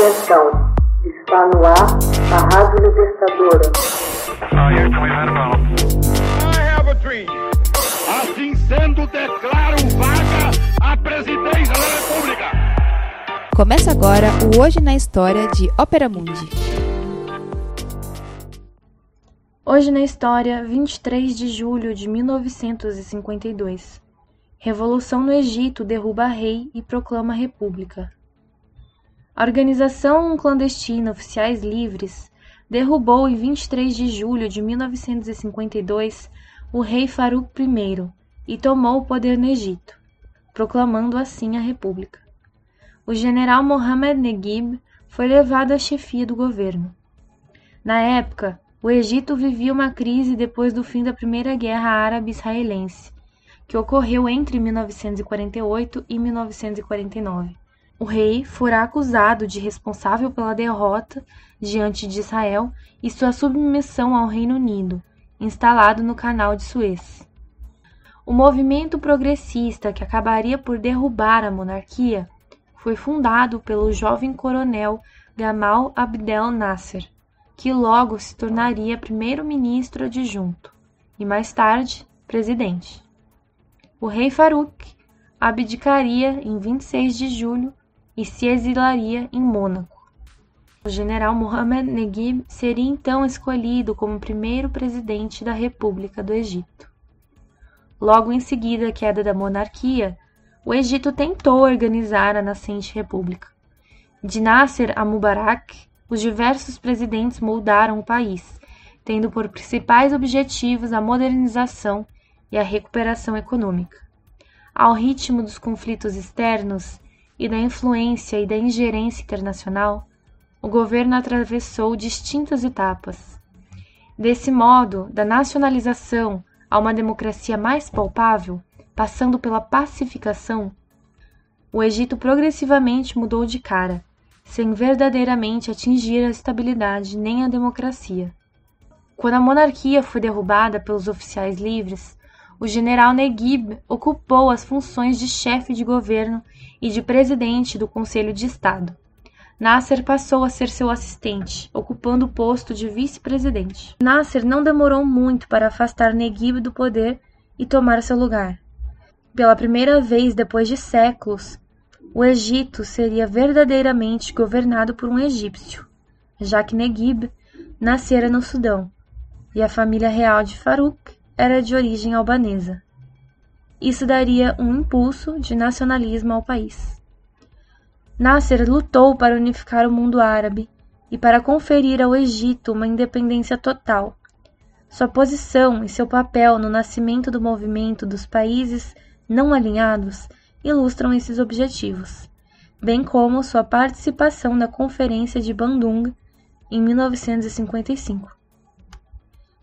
Atenção, está no ar a Rádio Libertadora. Assim sendo, declaro vaga a presidência da República. Começa agora o Hoje na História de Ópera Mundi. Hoje na história, 23 de julho de 1952. Revolução no Egito derruba rei e proclama república. A organização clandestina Oficiais Livres derrubou em 23 de julho de 1952 o rei Farouk I e tomou o poder no Egito, proclamando assim a república. O general Mohammed Neguib foi levado à chefia do governo. Na época, o Egito vivia uma crise depois do fim da Primeira Guerra Árabe-Israelense, que ocorreu entre 1948 e 1949 o rei fora acusado de responsável pela derrota diante de Israel e sua submissão ao Reino Unido, instalado no Canal de Suez. O movimento progressista que acabaria por derrubar a monarquia foi fundado pelo jovem coronel Gamal Abdel Nasser, que logo se tornaria primeiro-ministro adjunto e mais tarde presidente. O rei Farouk abdicaria em 26 de julho e se exilaria em Mônaco. O general Mohammed Neguib seria então escolhido como primeiro presidente da República do Egito. Logo em seguida à queda da monarquia, o Egito tentou organizar a nascente república. De Nasser a Mubarak, os diversos presidentes moldaram o país, tendo por principais objetivos a modernização e a recuperação econômica. Ao ritmo dos conflitos externos, e da influência e da ingerência internacional, o governo atravessou distintas etapas. Desse modo, da nacionalização a uma democracia mais palpável, passando pela pacificação, o Egito progressivamente mudou de cara, sem verdadeiramente atingir a estabilidade nem a democracia. Quando a monarquia foi derrubada pelos oficiais livres, o general Neguib ocupou as funções de chefe de governo e de presidente do Conselho de Estado. Nasser passou a ser seu assistente, ocupando o posto de vice-presidente. Nasser não demorou muito para afastar Neguib do poder e tomar seu lugar. Pela primeira vez depois de séculos, o Egito seria verdadeiramente governado por um egípcio, já que Neguib nascera no Sudão e a família real de Farouk era de origem albanesa. Isso daria um impulso de nacionalismo ao país. Nasser lutou para unificar o mundo árabe e para conferir ao Egito uma independência total. Sua posição e seu papel no nascimento do movimento dos países não alinhados ilustram esses objetivos, bem como sua participação na Conferência de Bandung em 1955.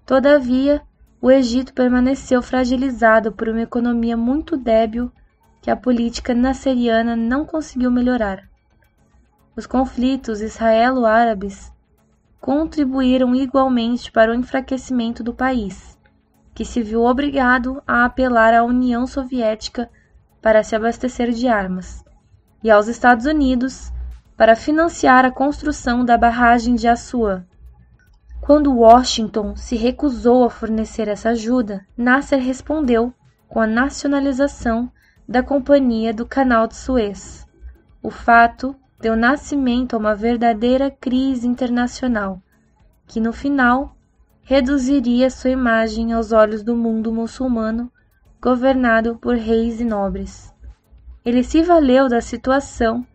Todavia, o Egito permaneceu fragilizado por uma economia muito débil que a política nasseriana não conseguiu melhorar. Os conflitos israelo-árabes contribuíram igualmente para o enfraquecimento do país, que se viu obrigado a apelar à União Soviética para se abastecer de armas, e aos Estados Unidos para financiar a construção da barragem de Assuã, quando Washington se recusou a fornecer essa ajuda, Nasser respondeu com a nacionalização da Companhia do Canal de Suez. O fato deu nascimento a uma verdadeira crise internacional, que no final reduziria sua imagem aos olhos do mundo muçulmano, governado por reis e nobres. Ele se valeu da situação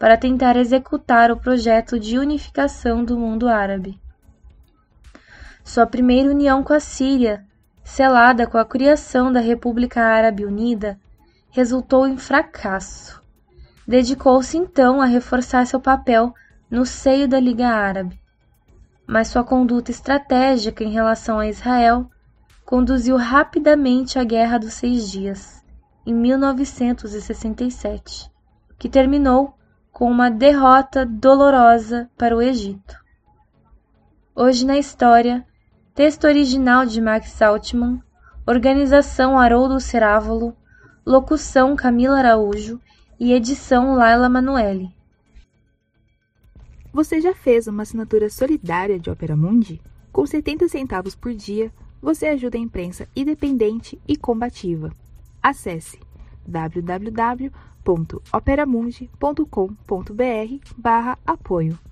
para tentar executar o projeto de unificação do mundo árabe. Sua primeira união com a Síria, selada com a criação da República Árabe Unida, resultou em fracasso. Dedicou-se então a reforçar seu papel no seio da Liga Árabe. Mas sua conduta estratégica em relação a Israel conduziu rapidamente à Guerra dos Seis Dias, em 1967, que terminou com uma derrota dolorosa para o Egito. Hoje na história, Texto original de Max Altman, organização Haroldo Cerávolo, locução Camila Araújo e edição Laila Manuelle. Você já fez uma assinatura solidária de Opera Mundi? Com 70 centavos por dia, você ajuda a imprensa independente e combativa. Acesse www.operamundi.com.br/apoio.